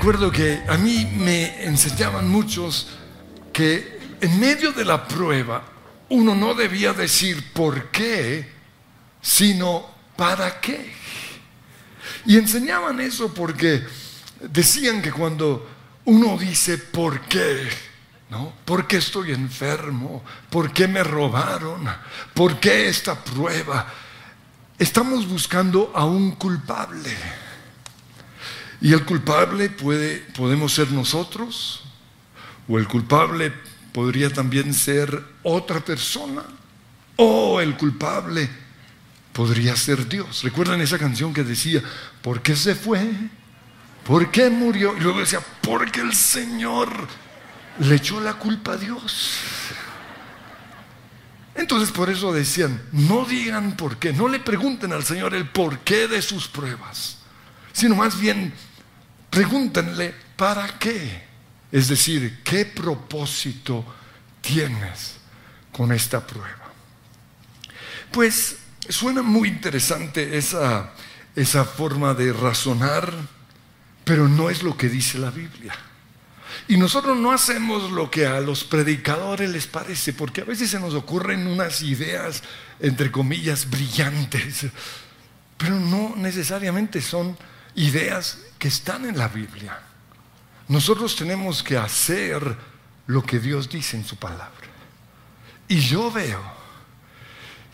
recuerdo que a mí me enseñaban muchos que en medio de la prueba uno no debía decir por qué, sino para qué. Y enseñaban eso porque decían que cuando uno dice por qué, ¿no? ¿Por qué estoy enfermo? ¿Por qué me robaron? ¿Por qué esta prueba? Estamos buscando a un culpable. Y el culpable puede, podemos ser nosotros, o el culpable podría también ser otra persona, o el culpable podría ser Dios. ¿Recuerdan esa canción que decía, ¿por qué se fue? ¿Por qué murió? Y luego decía, porque el Señor le echó la culpa a Dios. Entonces por eso decían, no digan por qué, no le pregunten al Señor el porqué de sus pruebas, sino más bien Pregúntenle, ¿para qué? Es decir, ¿qué propósito tienes con esta prueba? Pues suena muy interesante esa, esa forma de razonar, pero no es lo que dice la Biblia. Y nosotros no hacemos lo que a los predicadores les parece, porque a veces se nos ocurren unas ideas, entre comillas, brillantes, pero no necesariamente son ideas que están en la Biblia. Nosotros tenemos que hacer lo que Dios dice en su palabra. Y yo veo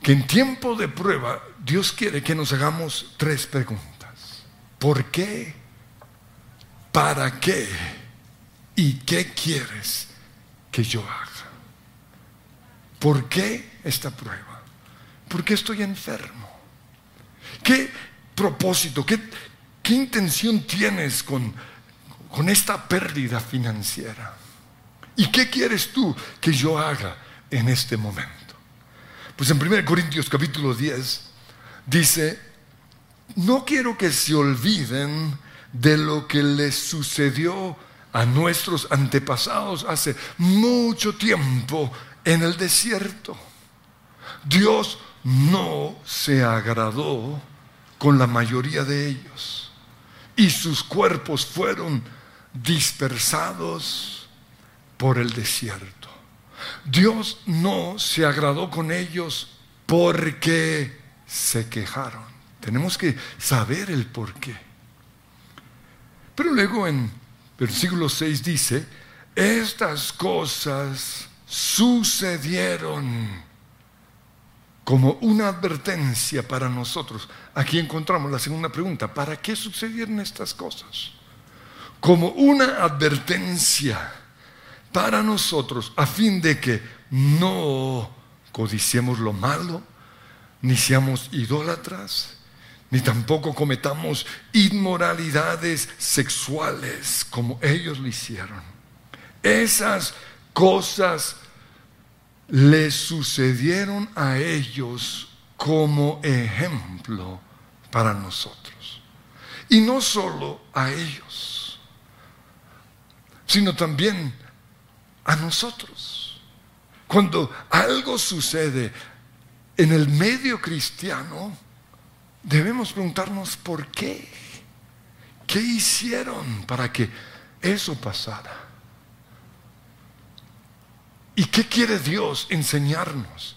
que en tiempo de prueba Dios quiere que nos hagamos tres preguntas. ¿Por qué? ¿Para qué? ¿Y qué quieres que yo haga? ¿Por qué esta prueba? ¿Por qué estoy enfermo? ¿Qué propósito? ¿Qué, ¿Qué intención tienes con, con esta pérdida financiera? ¿Y qué quieres tú que yo haga en este momento? Pues en 1 Corintios capítulo 10 dice, no quiero que se olviden de lo que les sucedió a nuestros antepasados hace mucho tiempo en el desierto. Dios no se agradó con la mayoría de ellos y sus cuerpos fueron dispersados por el desierto. Dios no se agradó con ellos porque se quejaron. Tenemos que saber el por qué. Pero luego en versículo 6 dice, estas cosas sucedieron como una advertencia para nosotros. Aquí encontramos la segunda pregunta, ¿para qué sucedieron estas cosas? Como una advertencia para nosotros a fin de que no codiciemos lo malo, ni seamos idólatras, ni tampoco cometamos inmoralidades sexuales como ellos lo hicieron. Esas cosas le sucedieron a ellos como ejemplo para nosotros. Y no solo a ellos, sino también a nosotros. Cuando algo sucede en el medio cristiano, debemos preguntarnos por qué. ¿Qué hicieron para que eso pasara? ¿Y qué quiere Dios enseñarnos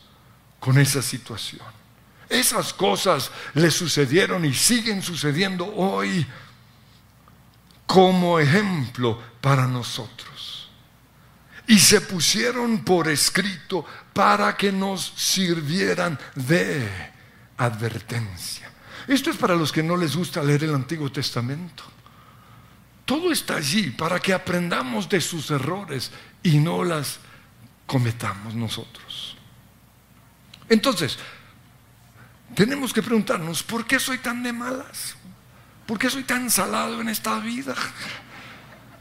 con esa situación? Esas cosas le sucedieron y siguen sucediendo hoy como ejemplo para nosotros. Y se pusieron por escrito para que nos sirvieran de advertencia. Esto es para los que no les gusta leer el Antiguo Testamento. Todo está allí para que aprendamos de sus errores y no las cometamos nosotros. Entonces, tenemos que preguntarnos, ¿por qué soy tan de malas? ¿Por qué soy tan salado en esta vida?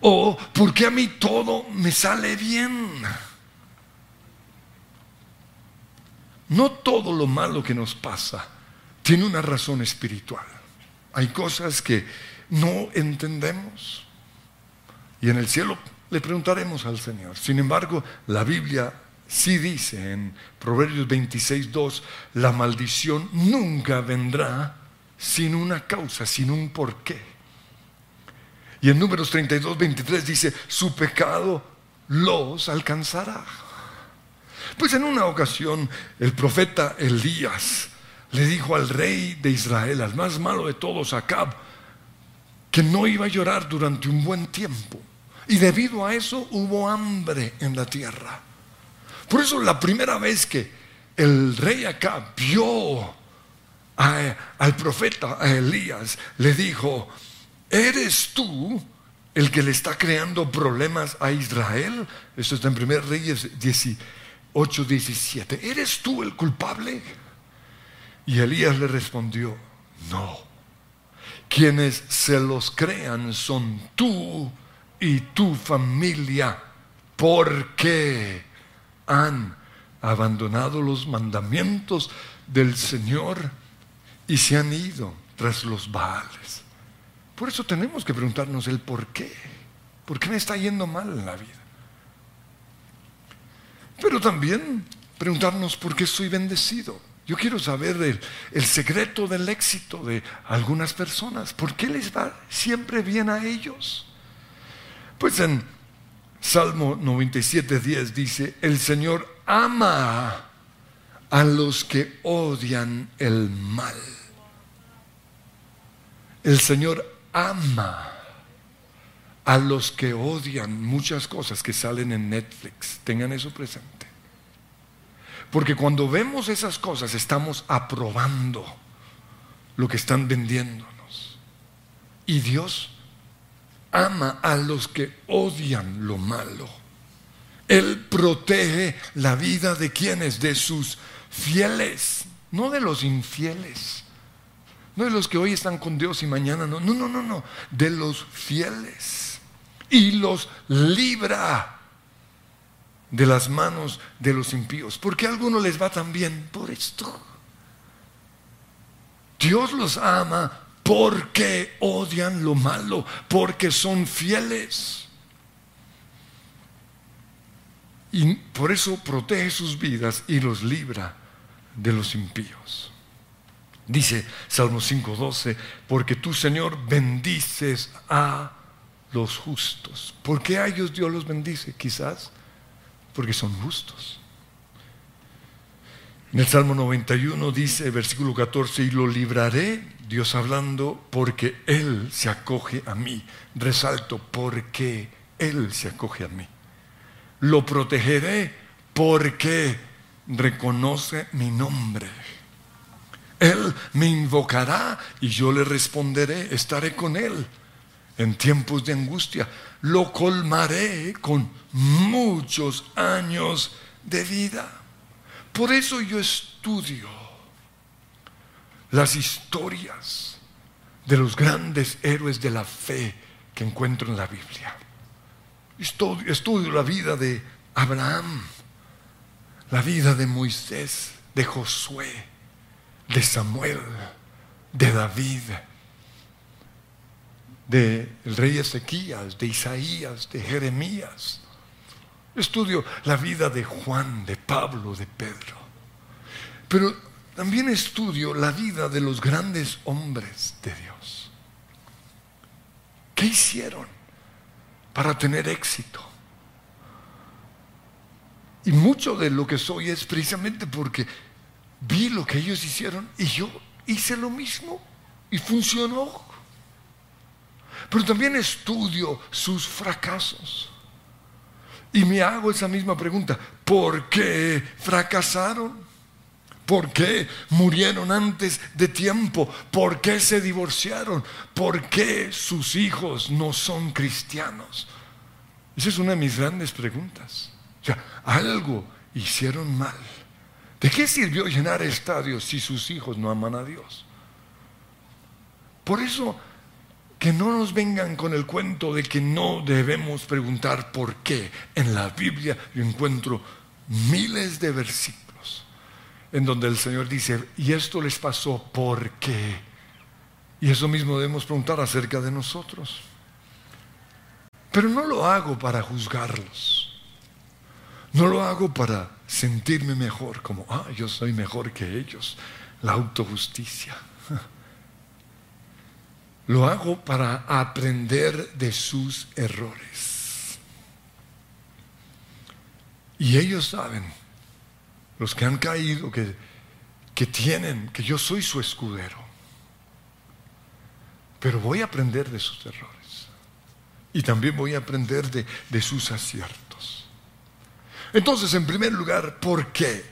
¿O por qué a mí todo me sale bien? No todo lo malo que nos pasa tiene una razón espiritual. Hay cosas que no entendemos. Y en el cielo le preguntaremos al Señor. Sin embargo, la Biblia sí dice en Proverbios 26, 2, la maldición nunca vendrá sin una causa, sin un porqué. Y en números 32, 23 dice, su pecado los alcanzará. Pues en una ocasión el profeta Elías le dijo al rey de Israel, al más malo de todos, Acab, que no iba a llorar durante un buen tiempo. Y debido a eso hubo hambre en la tierra. Por eso la primera vez que el rey Acab vio al profeta Elías, le dijo, ¿eres tú el que le está creando problemas a Israel? Esto está en 1 Reyes 18, 17. ¿Eres tú el culpable? Y Elías le respondió, no. Quienes se los crean son tú y tu familia, porque han abandonado los mandamientos del Señor y se han ido tras los Baales. Por eso tenemos que preguntarnos el por qué. ¿Por qué me está yendo mal en la vida? Pero también preguntarnos por qué soy bendecido. Yo quiero saber el, secreto del éxito de algunas personas. ¿Por qué les va siempre bien a ellos? Pues en Salmo 97.10 dice, el Señor ama a los que odian el mal. El Señor ama a los que odian muchas cosas que salen en Netflix. Tengan eso presente. Porque cuando vemos esas cosas estamos aprobando lo que están vendiéndonos. Y Dios ama a los que odian lo malo. Él protege la vida de quienes, de sus fieles, no de los infieles. No de los que hoy están con Dios y mañana no. No, no, no, no. De los fieles. Y los libra de las manos de los impíos. Porque a algunos les va tan bien por esto. Dios los ama porque odian lo malo, porque son fieles. Y por eso protege sus vidas y los libra de los impíos. Dice Salmo 5:12, porque tú Señor bendices a los justos. ¿Por qué a ellos Dios los bendice? Quizás porque son justos. En el Salmo 91 dice, versículo 14, y lo libraré, Dios hablando, porque Él se acoge a mí. Resalto, porque Él se acoge a mí. Lo protegeré porque reconoce mi nombre. Él me invocará y yo le responderé, estaré con Él en tiempos de angustia. Lo colmaré con muchos años de vida. Por eso yo estudio las historias de los grandes héroes de la fe que encuentro en la Biblia. Estudio, la vida de Abraham, la vida de Moisés, de Josué, de Samuel, de David, del rey Ezequías, de Isaías, de Jeremías. Estudio la vida de Juan, de Pablo, de Pedro. Pero también estudio la vida de los grandes hombres de Dios. ¿Qué hicieron para tener éxito? Y mucho de lo que soy es precisamente porque vi lo que ellos hicieron y yo hice lo mismo y funcionó. Pero también estudio sus fracasos. Y me hago esa misma pregunta. ¿Por qué fracasaron? ¿Por qué murieron antes de tiempo? ¿Por qué se divorciaron? ¿Por qué sus hijos no son cristianos? Esa es una de mis grandes preguntas. O algo hicieron mal. ¿De qué sirvió llenar estadios si sus hijos no aman a Dios? Por eso que no nos vengan con el cuento de que no debemos preguntar por qué. En la Biblia yo encuentro miles de versículos en donde el Señor dice, y esto les pasó por qué. Y eso mismo debemos preguntar acerca de nosotros. Pero no lo hago para juzgarlos. No lo hago para sentirme mejor, como, ah, yo soy mejor que ellos. La autojusticia. lo hago para aprender de sus errores. Y ellos saben, los que han caído, que, que tienen, que yo soy su escudero. Pero voy a aprender de sus errores. Y también voy a aprender de, de sus aciertos. Entonces, en primer lugar, ¿por qué?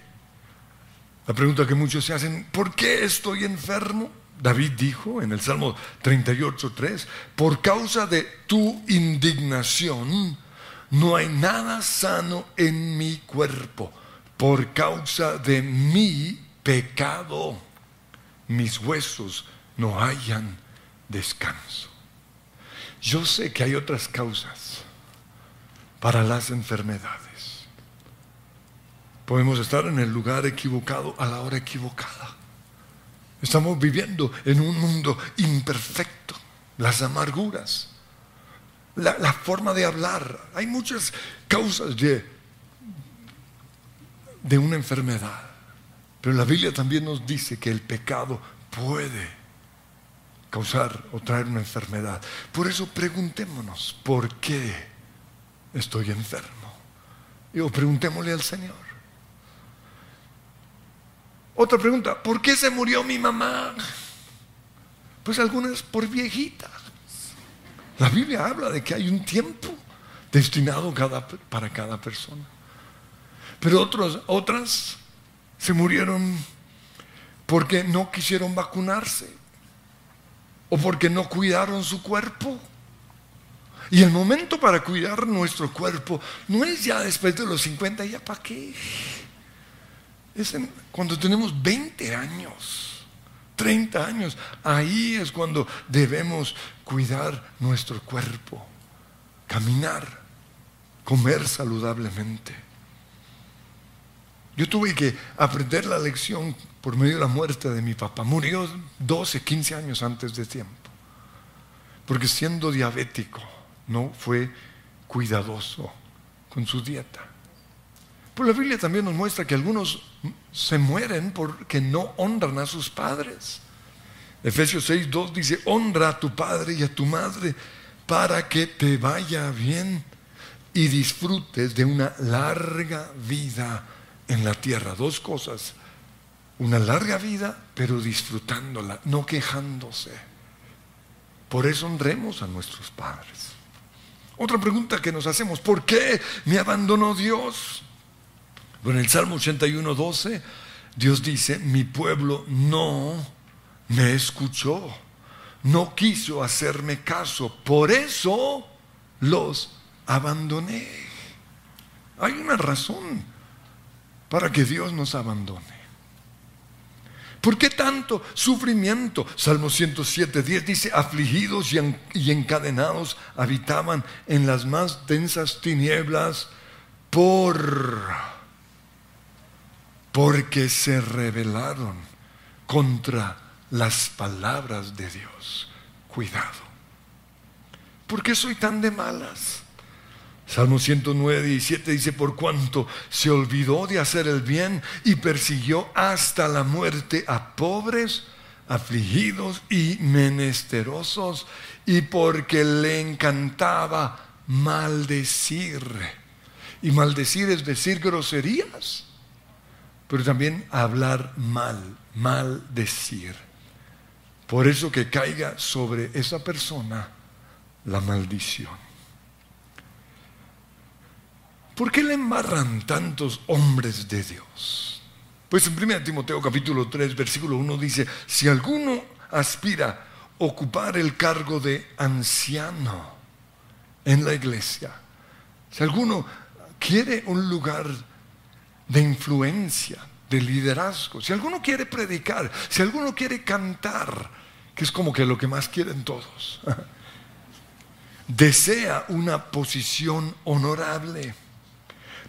La pregunta que muchos se hacen, ¿por qué estoy enfermo? David dijo en el Salmo 38.3, por causa de tu indignación no hay nada sano en mi cuerpo, por causa de mi pecado mis huesos no hayan descanso. Yo sé que hay otras causas para las enfermedades. Podemos estar en el lugar equivocado a la hora equivocada. Estamos viviendo en un mundo imperfecto. Las amarguras, la, forma de hablar. Hay muchas causas de, de una enfermedad. Pero la Biblia también nos dice que el pecado puede causar o traer una enfermedad. Por eso preguntémonos, ¿por qué estoy enfermo? Y o preguntémosle al Señor. Otra pregunta, ¿por qué se murió mi mamá? Pues algunas por viejitas. La Biblia habla de que hay un tiempo destinado para cada persona. Pero otras se murieron porque no quisieron vacunarse o porque no cuidaron su cuerpo. Y el momento para cuidar nuestro cuerpo no es ya después de los 50, ya para qué. Es cuando tenemos 20 años, 30 años. Ahí es cuando debemos cuidar nuestro cuerpo, caminar, comer saludablemente. Yo tuve que aprender la lección por medio de la muerte de mi papá. Murió 12, 15 años antes de tiempo. Porque siendo diabético no fue cuidadoso con su dieta. Pues la Biblia también nos muestra que algunos se mueren porque no honran a sus padres. Efesios 6, 2 dice, honra a tu padre y a tu madre para que te vaya bien y disfrutes de una larga vida en la tierra. Dos cosas, una larga vida, pero disfrutándola, no quejándose. Por eso honremos a nuestros padres. Otra pregunta que nos hacemos, ¿por qué me abandonó Dios? En el Salmo 81, 12, Dios dice, mi pueblo no me escuchó, no quiso hacerme caso, por eso los abandoné. Hay una razón para que Dios nos abandone. ¿Por qué tanto sufrimiento? Salmo 107, 10 dice, afligidos y encadenados habitaban en las más densas tinieblas por porque se rebelaron contra las palabras de Dios. Cuidado. ¿Por qué soy tan de malas? Salmo 109, 17 dice, por cuanto se olvidó de hacer el bien y persiguió hasta la muerte a pobres, afligidos y menesterosos, y porque le encantaba maldecir. Y maldecir es decir groserías pero también hablar mal, mal decir. Por eso que caiga sobre esa persona la maldición. ¿Por qué le embarran tantos hombres de Dios? Pues en 1 Timoteo capítulo 3, versículo 1 dice, si alguno aspira a ocupar el cargo de anciano en la iglesia, si alguno quiere un lugar de influencia, de liderazgo. Si alguno quiere predicar, si alguno quiere cantar, que es como que lo que más quieren todos, desea una posición honorable.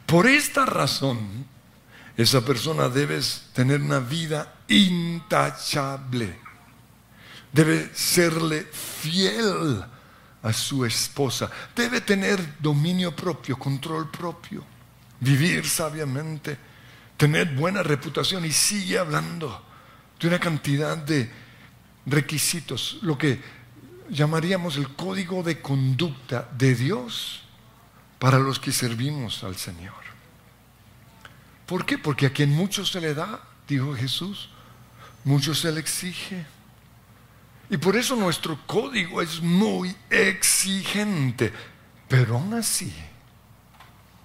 Por esta razón, esa persona debe tener una vida intachable. Debe serle fiel a su esposa. Debe tener dominio propio, control propio vivir sabiamente, tener buena reputación y sigue hablando de una cantidad de requisitos, lo que llamaríamos el código de conducta de Dios para los que servimos al Señor. ¿Por qué? Porque a quien mucho se le da, dijo Jesús, mucho se le exige. Y por eso nuestro código es muy exigente. Pero aún así,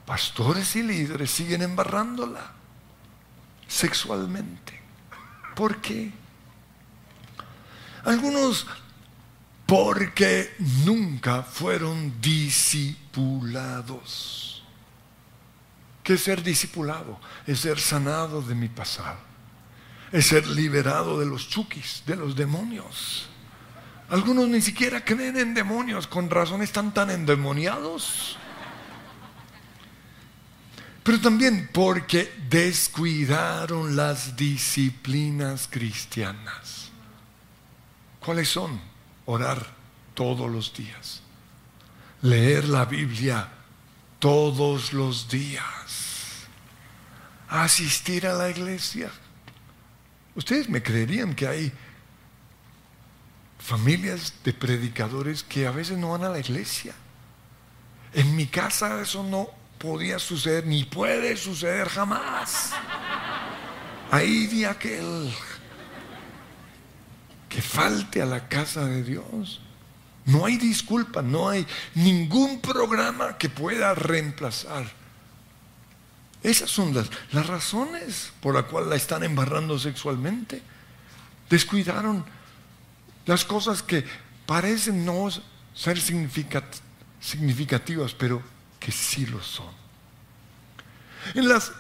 pastores y líderes siguen embarrándola sexualmente. ¿Por qué? Algunos porque nunca fueron discipulados. ¿Qué es ser discipulado? Es ser sanado de mi pasado. Es ser liberado de los chukis, de los demonios. Algunos ni siquiera creen en demonios, con razón están tan endemoniados. Pero también porque descuidaron las disciplinas cristianas. ¿Cuáles son? Orar todos los días. Leer la Biblia todos los días. Asistir a la iglesia. Ustedes me creerían que hay familias de predicadores que a veces no van a la iglesia. En mi casa eso no podía suceder, ni puede suceder jamás. Ahí de aquel que falte a la casa de Dios. No hay disculpa, no hay ningún programa que pueda reemplazar. Esas son las, las razones por las cuales la están embarrando sexualmente. Descuidaron las cosas que parecen no ser significativas, pero que sí lo son. En las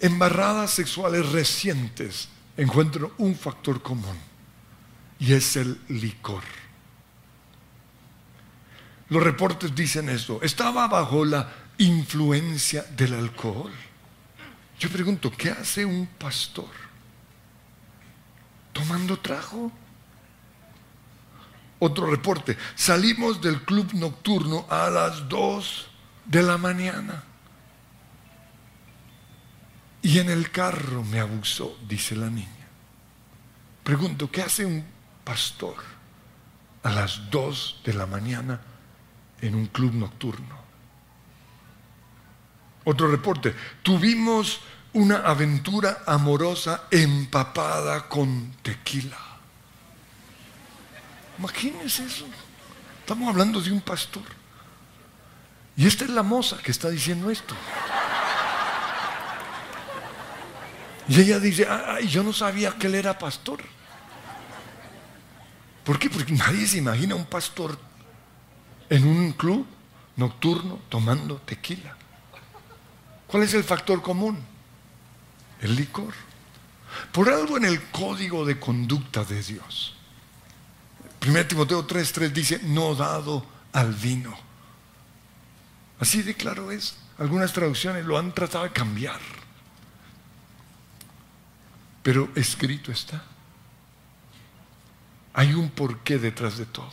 embarradas sexuales recientes encuentro un factor común y es el licor. Los reportes dicen esto, estaba bajo la influencia del alcohol. Yo pregunto, ¿qué hace un pastor? ¿Tomando trago? Otro reporte, salimos del club nocturno a las 2 de la mañana. Y en el carro me abusó, dice la niña. Pregunto, ¿qué hace un pastor a las 2 de la mañana en un club nocturno? Otro reporte, tuvimos una aventura amorosa empapada con tequila. Imagínense eso. Estamos hablando de un pastor. Y esta es la moza que está diciendo esto. Y ella dice, ay, yo no sabía que él era pastor. ¿Por qué? Porque nadie se imagina un pastor en un club nocturno tomando tequila. ¿Cuál es el factor común? El licor. Por algo en el código de conducta de Dios 1 Timoteo 3:3 dice, no dado al vino. Así de claro es. Algunas traducciones lo han tratado de cambiar. Pero escrito está. Hay un porqué detrás de todo.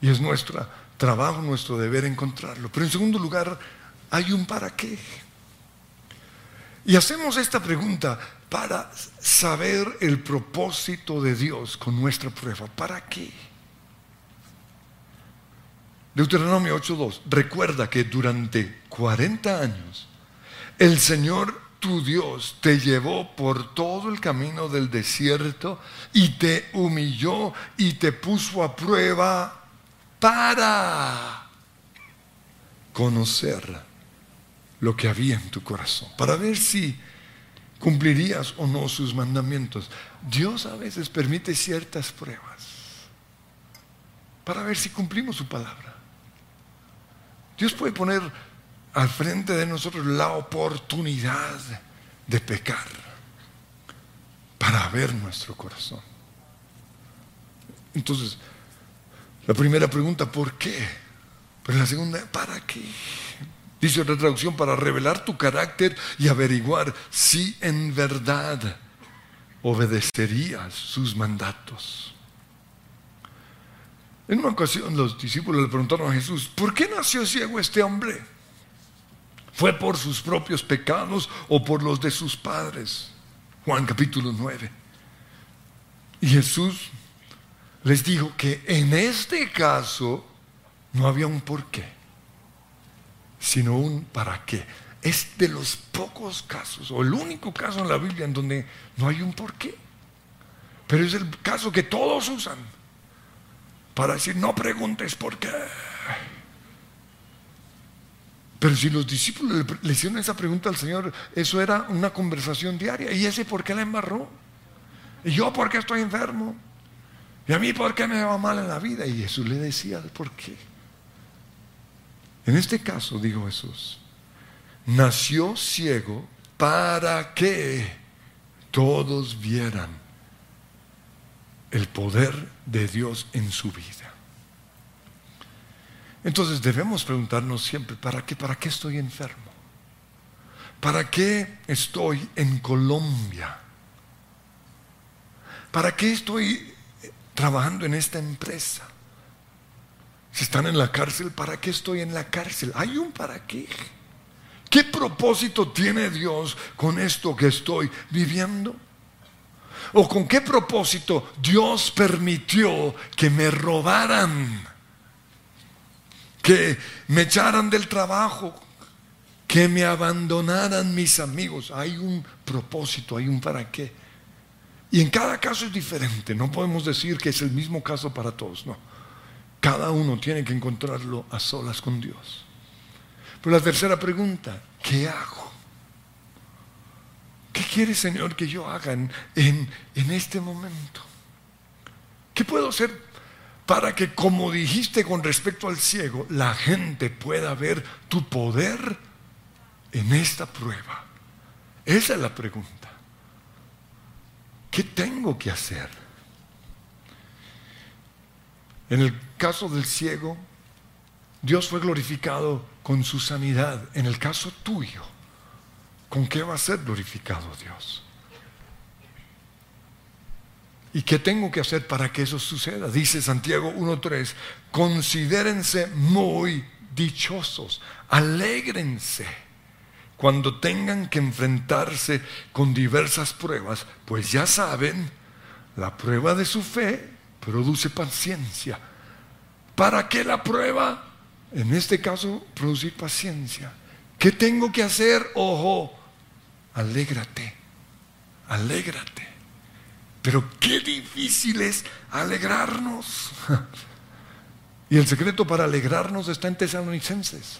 Y es nuestro trabajo, nuestro deber encontrarlo. Pero en segundo lugar, hay un para qué. Y hacemos esta pregunta, para saber el propósito de Dios con nuestra prueba. ¿Para qué? Deuteronomio 8.2. Recuerda que durante 40 años el Señor tu Dios te llevó por todo el camino del desierto y te humilló y te puso a prueba para conocer lo que había en tu corazón, para ver si cumplirías o no sus mandamientos. Dios a veces permite ciertas pruebas para ver si cumplimos su palabra. Dios puede poner al frente de nosotros la oportunidad de pecar para ver nuestro corazón. Entonces, la primera pregunta, ¿por qué? Pero la segunda, ¿para qué? Dice otra traducción, para revelar tu carácter y averiguar si en verdad obedecerías sus mandatos. En una ocasión los discípulos le preguntaron a Jesús, ¿por qué nació ciego este hombre? ¿Fue por sus propios pecados o por los de sus padres? Juan capítulo 9. Y Jesús les dijo que en este caso no había un por qué, sino un para qué. Es de los pocos casos, o el único caso en la Biblia en donde no hay un por qué. Pero es el caso que todos usan para decir, no preguntes por qué. Pero si los discípulos le hicieron esa pregunta al Señor, eso era una conversación diaria. ¿Y ese por qué la embarró? ¿Y yo por qué estoy enfermo? ¿Y a mí por qué me va mal en la vida? Y Jesús le decía por qué. En este caso, dijo Jesús, nació ciego para que todos vieran el poder de Dios en su vida. Entonces debemos preguntarnos siempre, ¿para qué? ¿Para qué estoy enfermo? ¿Para qué estoy en Colombia? ¿Para qué estoy trabajando en esta empresa? Si están en la cárcel, ¿para qué estoy en la cárcel? Hay un para qué. ¿Qué propósito tiene Dios con esto que estoy viviendo? ¿O con qué propósito Dios permitió que me robaran? Que me echaran del trabajo, que me abandonaran mis amigos. Hay un propósito, hay un para qué. Y en cada caso es diferente. No podemos decir que es el mismo caso para todos, no. Cada uno tiene que encontrarlo a solas con Dios. Pero la tercera pregunta, ¿qué hago? ¿Qué quiere Señor que yo haga en, en este momento? ¿Qué puedo hacer para que, como dijiste con respecto al ciego, la gente pueda ver tu poder en esta prueba? Esa es la pregunta. ¿Qué tengo que hacer? En el caso del ciego, Dios fue glorificado con su sanidad. En el caso tuyo, ¿con qué va a ser glorificado Dios? ¿Y qué tengo que hacer para que eso suceda? Dice Santiago 1.3, considérense muy dichosos, alégrense cuando tengan que enfrentarse con diversas pruebas, pues ya saben, la prueba de su fe produce paciencia. ¿Para qué la prueba? En este caso, producir paciencia. ¿Qué tengo que hacer? Ojo, alégrate, alégrate. Pero qué difícil es alegrarnos. Y el secreto para alegrarnos está en Tesalonicenses.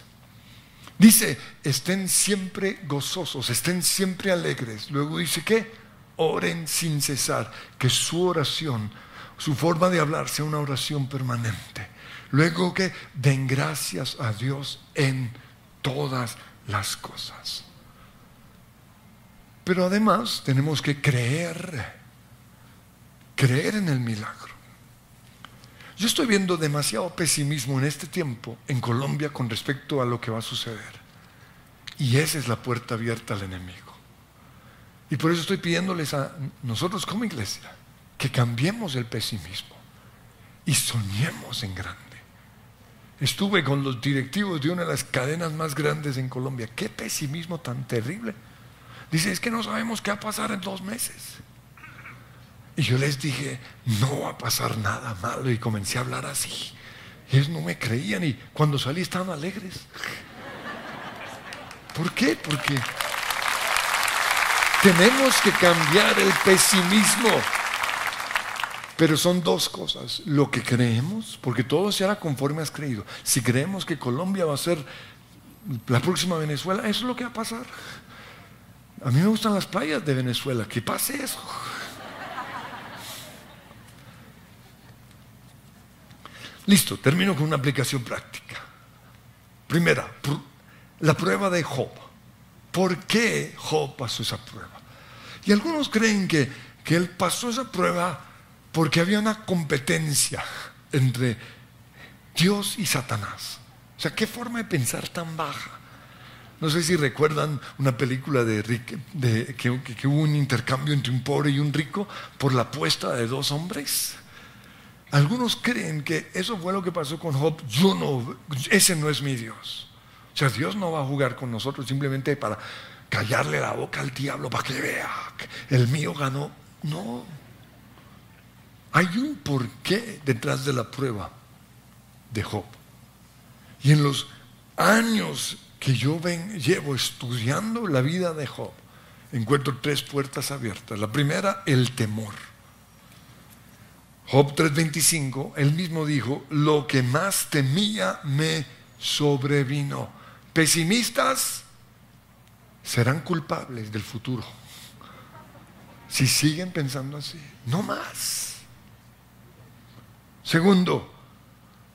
Dice, estén siempre gozosos, estén siempre alegres. Luego dice que oren sin cesar, que su oración, su forma de hablar sea una oración permanente. Luego que den gracias a Dios en todas las cosas. Pero además tenemos que creer, creer en el milagro. Yo estoy viendo demasiado pesimismo en este tiempo en Colombia con respecto a lo que va a suceder. Y esa es la puerta abierta al enemigo. Y por eso estoy pidiéndoles a nosotros como iglesia que cambiemos el pesimismo y soñemos en grande. Estuve con los directivos de una de las cadenas más grandes en Colombia. Qué pesimismo tan terrible. Dice, es que no sabemos qué va a pasar en dos meses. Y yo les dije, no va a pasar nada malo. Y comencé a hablar así. Y ellos no me creían y cuando salí estaban alegres. ¿Por qué? Porque tenemos que cambiar el pesimismo. Pero son dos cosas. Lo que creemos, porque todo se hará conforme has creído. Si creemos que Colombia va a ser la próxima Venezuela, eso es lo que va a pasar. A mí me gustan las playas de Venezuela. Que pase eso. Listo, termino con una aplicación práctica. Primera, la prueba de Job. ¿Por qué Job pasó esa prueba? Y algunos creen que, que él pasó esa prueba porque había una competencia entre Dios y Satanás. O sea, qué forma de pensar tan baja. No sé si recuerdan una película de, que, hubo un intercambio entre un pobre y un rico por la apuesta de dos hombres. Algunos creen que eso fue lo que pasó con Job. Yo no, ese no es mi Dios. O sea, Dios no va a jugar con nosotros simplemente para callarle la boca al diablo para que vea que el mío ganó. No. Hay un porqué detrás de la prueba de Job. Y en los años que yo llevo estudiando la vida de Job, encuentro tres puertas abiertas. La primera, el temor. Job 3:25, él mismo dijo, lo que más temía me sobrevino. Pesimistas serán culpables del futuro. Si siguen pensando así, no más. Segundo,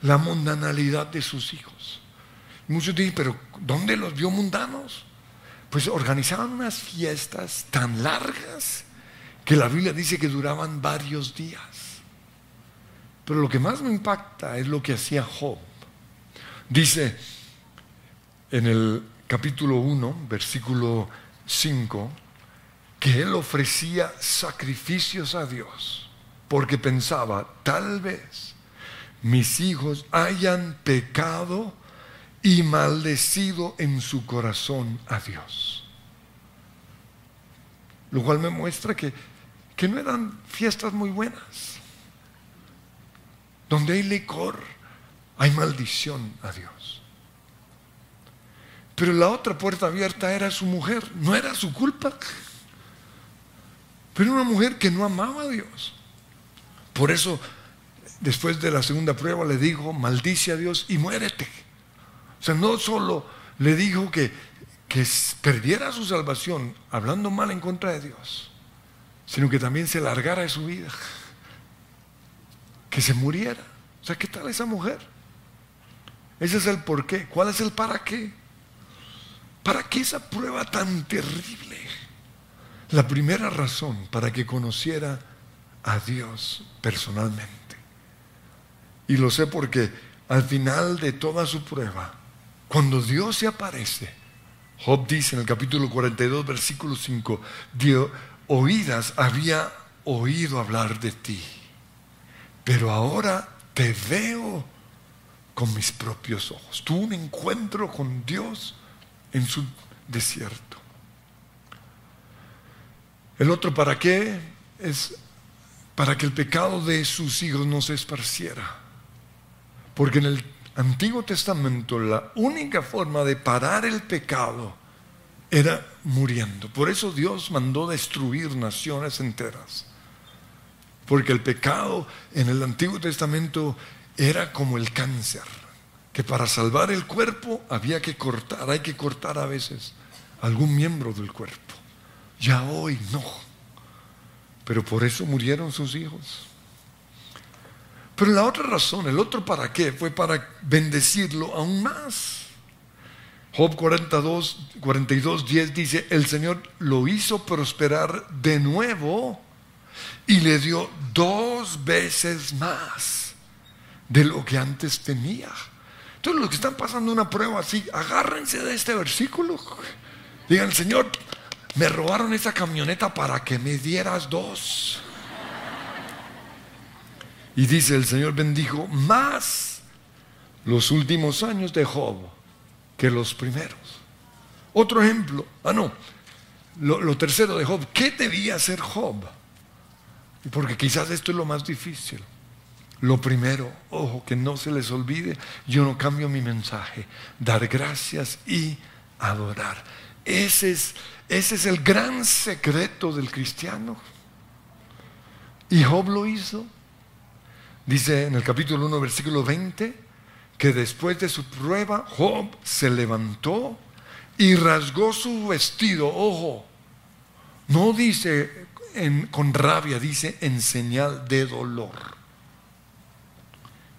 la mundanalidad de sus hijos. Muchos dicen, pero ¿dónde los vio mundanos? Pues organizaban unas fiestas tan largas que la Biblia dice que duraban varios días. Pero lo que más me impacta es lo que hacía Job. Dice en el capítulo 1, versículo 5, que él ofrecía sacrificios a Dios, porque pensaba, tal vez mis hijos hayan pecado y maldecido en su corazón a Dios. Lo cual me muestra que, que no eran fiestas muy buenas. Donde hay licor, hay maldición a Dios. Pero la otra puerta abierta era su mujer, no era su culpa. Pero una mujer que no amaba a Dios. Por eso, después de la segunda prueba, le dijo, maldice a Dios y muérete. O sea, no solo le dijo que, que perdiera su salvación hablando mal en contra de Dios, sino que también se largara de su vida que se muriera. O sea, ¿qué tal esa mujer? Ese es el por qué. ¿Cuál es el para qué? ¿Para qué esa prueba tan terrible? La primera razón para que conociera a Dios personalmente. Y lo sé porque al final de toda su prueba, cuando Dios se aparece, Job dice en el capítulo 42, versículo 5, Dios, oídas había oído hablar de ti pero ahora te veo con mis propios ojos. Tuve un encuentro con Dios en su desierto. El otro para qué es para que el pecado de sus hijos no se esparciera. Porque en el Antiguo Testamento la única forma de parar el pecado era muriendo. Por eso Dios mandó destruir naciones enteras. Porque el pecado en el Antiguo Testamento era como el cáncer, que para salvar el cuerpo había que cortar, hay que cortar a veces algún miembro del cuerpo. Ya hoy no. Pero por eso murieron sus hijos. Pero la otra razón, el otro para qué, fue para bendecirlo aún más. Job 42, 42, 10 dice, el Señor lo hizo prosperar de nuevo y le dio dos veces más de lo que antes tenía. Entonces los que están pasando una prueba así, agárrense de este versículo. Digan, Señor, me robaron esa camioneta para que me dieras dos. Y dice el Señor bendijo más los últimos años de Job que los primeros. Otro ejemplo, ah no, lo, tercero de Job, ¿qué debía hacer Job? Porque quizás esto es lo más difícil. Lo primero, ojo, que no se les olvide, yo no cambio mi mensaje, dar gracias y adorar. Ese es, ese es el gran secreto del cristiano. Y Job lo hizo. Dice en el capítulo 1, versículo 20, que después de su prueba, Job se levantó y rasgó su vestido. Ojo, no dice con rabia, dice, en señal de dolor.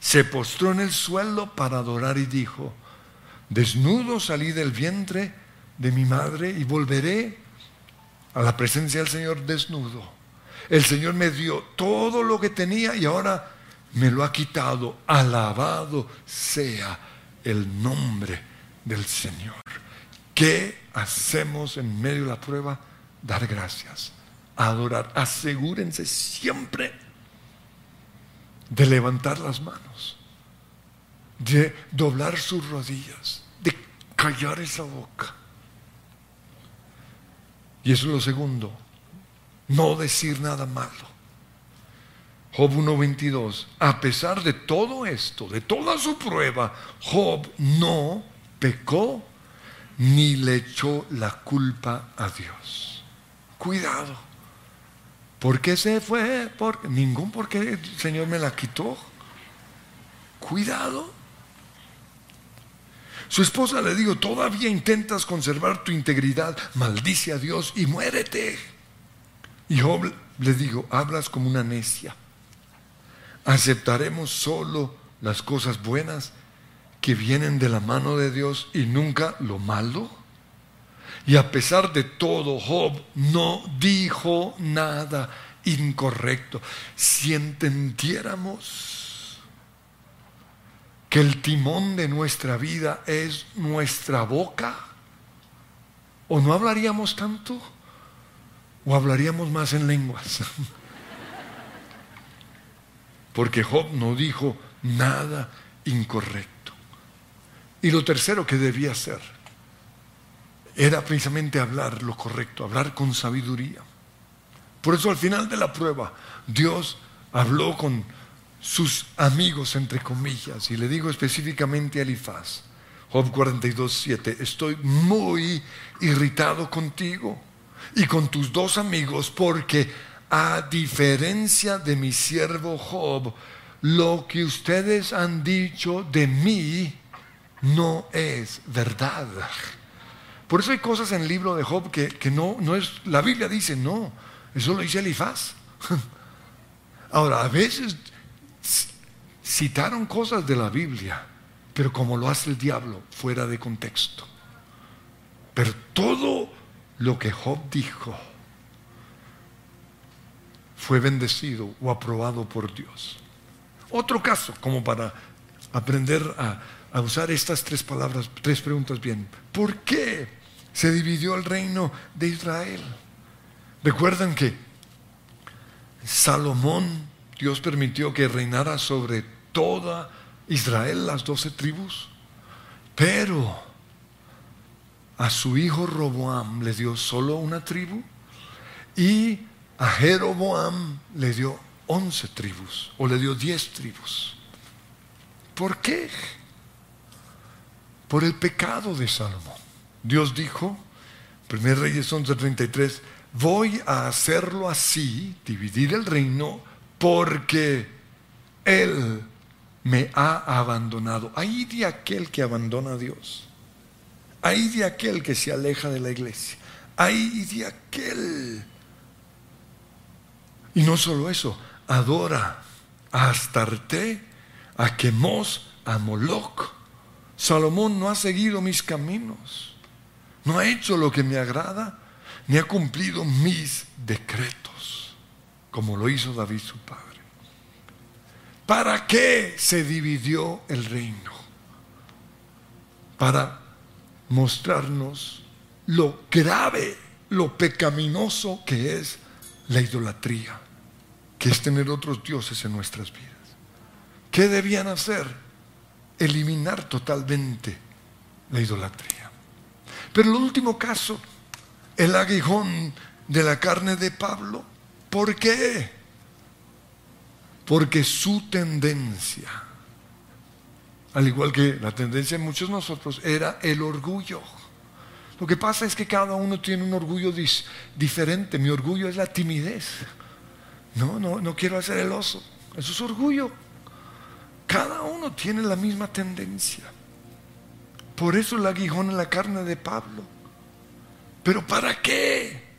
Se postró en el suelo para adorar y dijo, desnudo salí del vientre de mi madre y volveré a la presencia del Señor desnudo. El Señor me dio todo lo que tenía y ahora me lo ha quitado. Alabado sea el nombre del Señor. ¿Qué hacemos en medio de la prueba? Dar gracias adorar. Asegúrense siempre de levantar las manos, de doblar sus rodillas, de callar esa boca. Y eso es lo segundo, no decir nada malo. Job 1.22, a pesar de todo esto, de toda su prueba, Job no pecó ni le echó la culpa a Dios. Cuidado. ¿Por qué se fue? Por, ningún porque el Señor me la quitó. Cuidado. Su esposa le dijo, todavía intentas conservar tu integridad, maldice a Dios y muérete. Y Job le dijo, hablas como una necia. ¿Aceptaremos solo las cosas buenas que vienen de la mano de Dios y nunca lo malo? Y a pesar de todo, Job no dijo nada incorrecto. Si entendiéramos que el timón de nuestra vida es nuestra boca, ¿o no hablaríamos tanto? ¿O hablaríamos más en lenguas? Porque Job no dijo nada incorrecto. Y lo tercero que debía hacer era precisamente hablar lo correcto, hablar con sabiduría. Por eso al final de la prueba, Dios habló con sus amigos, entre comillas, y le digo específicamente a Elifaz, Job 42, 7, estoy muy irritado contigo y con tus dos amigos porque a diferencia de mi siervo Job, lo que ustedes han dicho de mí no es verdad. Por eso hay cosas en el libro de Job que, no, no es, la Biblia dice no, eso lo dice Elifaz. Ahora, a veces citaron cosas de la Biblia, pero como lo hace el diablo, fuera de contexto. Pero todo lo que Job dijo, fue bendecido o aprobado por Dios. Otro caso, como para aprender a, usar estas tres palabras, tres preguntas bien. ¿Por qué se dividió el reino de Israel? Recuerdan que Salomón, Dios permitió que reinara sobre toda Israel, las doce tribus, pero a su hijo Roboam le dio solo una tribu y a Jeroboam le dio once tribus o le dio diez tribus. ¿Por qué? Por el pecado de Salomón. Dios dijo, 1 Reyes 11:33, voy a hacerlo así, dividir el reino, porque Él me ha abandonado. Ahí de aquel que abandona a Dios. Ahí de aquel que se aleja de la iglesia. Ahí de aquel y no solo eso, adora a Astarte, a Quemos, a Moloch. Salomón no ha seguido mis caminos, no ha hecho lo que me agrada, ni ha cumplido mis decretos, como lo hizo David su padre. ¿Para qué se dividió el reino? Para mostrarnos lo grave, lo pecaminoso que es la idolatría, que es tener otros dioses en nuestras vidas. ¿Qué debían hacer? Eliminar totalmente la idolatría. Pero el último caso, el aguijón de la carne de Pablo. ¿Por qué? Porque su tendencia, al igual que la tendencia de muchos de nosotros, era el orgullo. Lo que pasa es que cada uno tiene un orgullo diferente. Mi orgullo es la timidez. No, no, no quiero hacer el oso. Eso es orgullo. Cada uno tiene la misma tendencia. Por eso el aguijón en la carne de Pablo. ¿Pero para qué?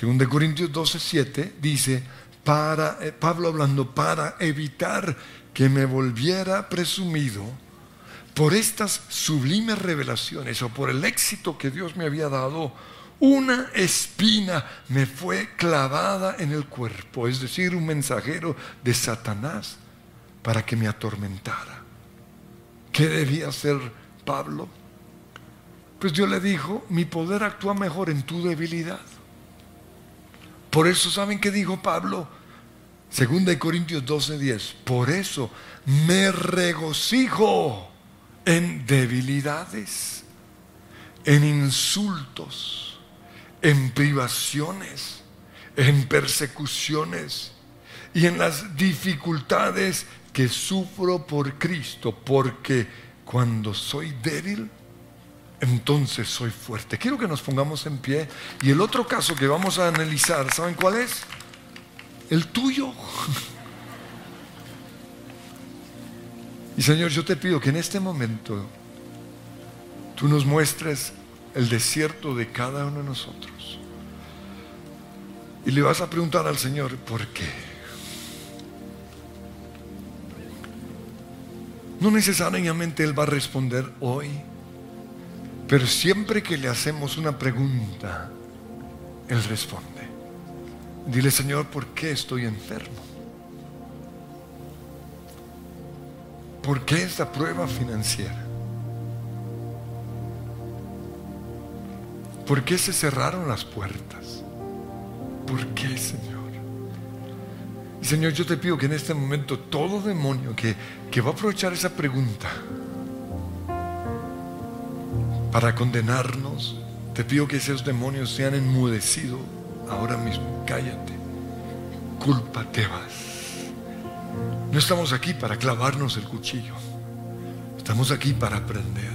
Según de Corintios 12, 7 dice, para, eh, Pablo hablando, para evitar que me volviera presumido por estas sublimes revelaciones o por el éxito que Dios me había dado, una espina me fue clavada en el cuerpo, es decir, un mensajero de Satanás para que me atormentara. ¿Qué debía hacer Pablo? Pues Dios le dijo, mi poder actúa mejor en tu debilidad. Por eso, ¿saben qué dijo Pablo? Segunda de Corintios 12:10. Por eso me regocijo en debilidades, en insultos, en privaciones, en persecuciones, y en las dificultades que sufro por Cristo, porque cuando soy débil, entonces soy fuerte. Quiero que nos pongamos en pie. Y el otro caso que vamos a analizar, ¿saben cuál es? El tuyo. Y Señor, yo te pido que en este momento tú nos muestres el desierto de cada uno de nosotros. Y le vas a preguntar al Señor, ¿por qué? No necesariamente Él va a responder hoy, pero siempre que le hacemos una pregunta, Él responde. Dile, Señor, ¿por qué estoy enfermo? ¿Por qué esta prueba financiera? ¿Por qué se cerraron las puertas? ¿Por qué, Señor? Señor, yo te pido que en este momento todo demonio que, que va a aprovechar esa pregunta para condenarnos, te pido que esos demonios sean enmudecidos ahora mismo. Cállate. Culpa te vas. No estamos aquí para clavarnos el cuchillo. Estamos aquí para aprender.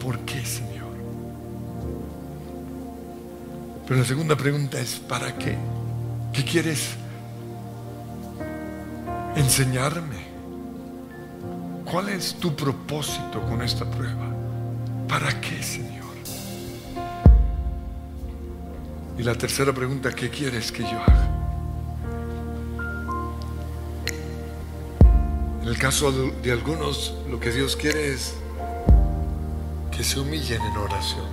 ¿Por qué, Señor? Pero la segunda pregunta es, ¿para qué? ¿Qué quieres enseñarme? ¿Cuál es tu propósito con esta prueba? ¿Para qué, Señor? Y la tercera pregunta, ¿qué quieres que yo haga? En el caso de algunos, lo que Dios quiere es que se humillen en oración,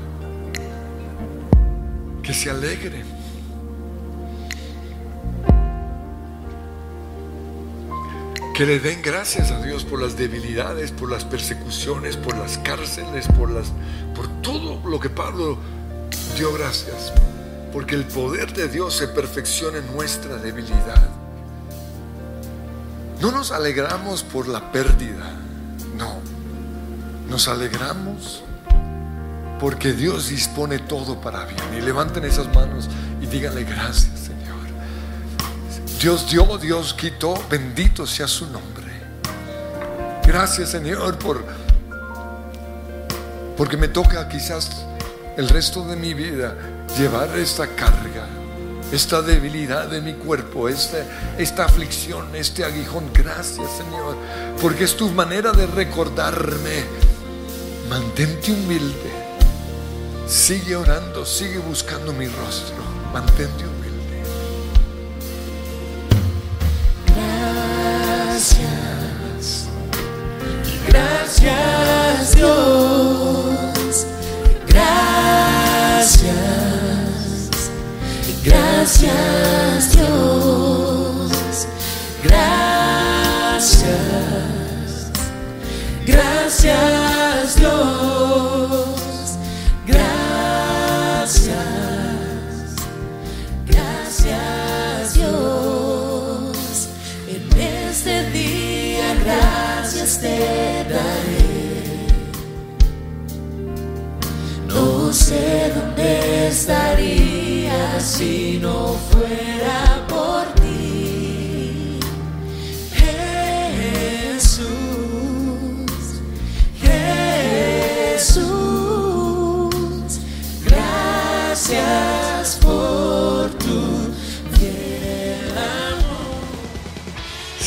que se alegren. Que le den gracias a Dios por las debilidades, por las persecuciones, por las cárceles, por, las, por todo lo que Pablo dio gracias. Porque el poder de Dios se perfecciona en nuestra debilidad. No nos alegramos por la pérdida, no. Nos alegramos porque Dios dispone todo para bien. Y levanten esas manos y díganle gracias. Dios dio, Dios quitó, bendito sea su nombre. Gracias, Señor, por porque me toca quizás el resto de mi vida llevar esta carga esta debilidad de mi cuerpo, esta, esta aflicción, este aguijón. Gracias Señor, porque es tu manera de recordarme. Mantente humilde. Sigue orando, sigue buscando mi rostro. Mantente humilde. Gracias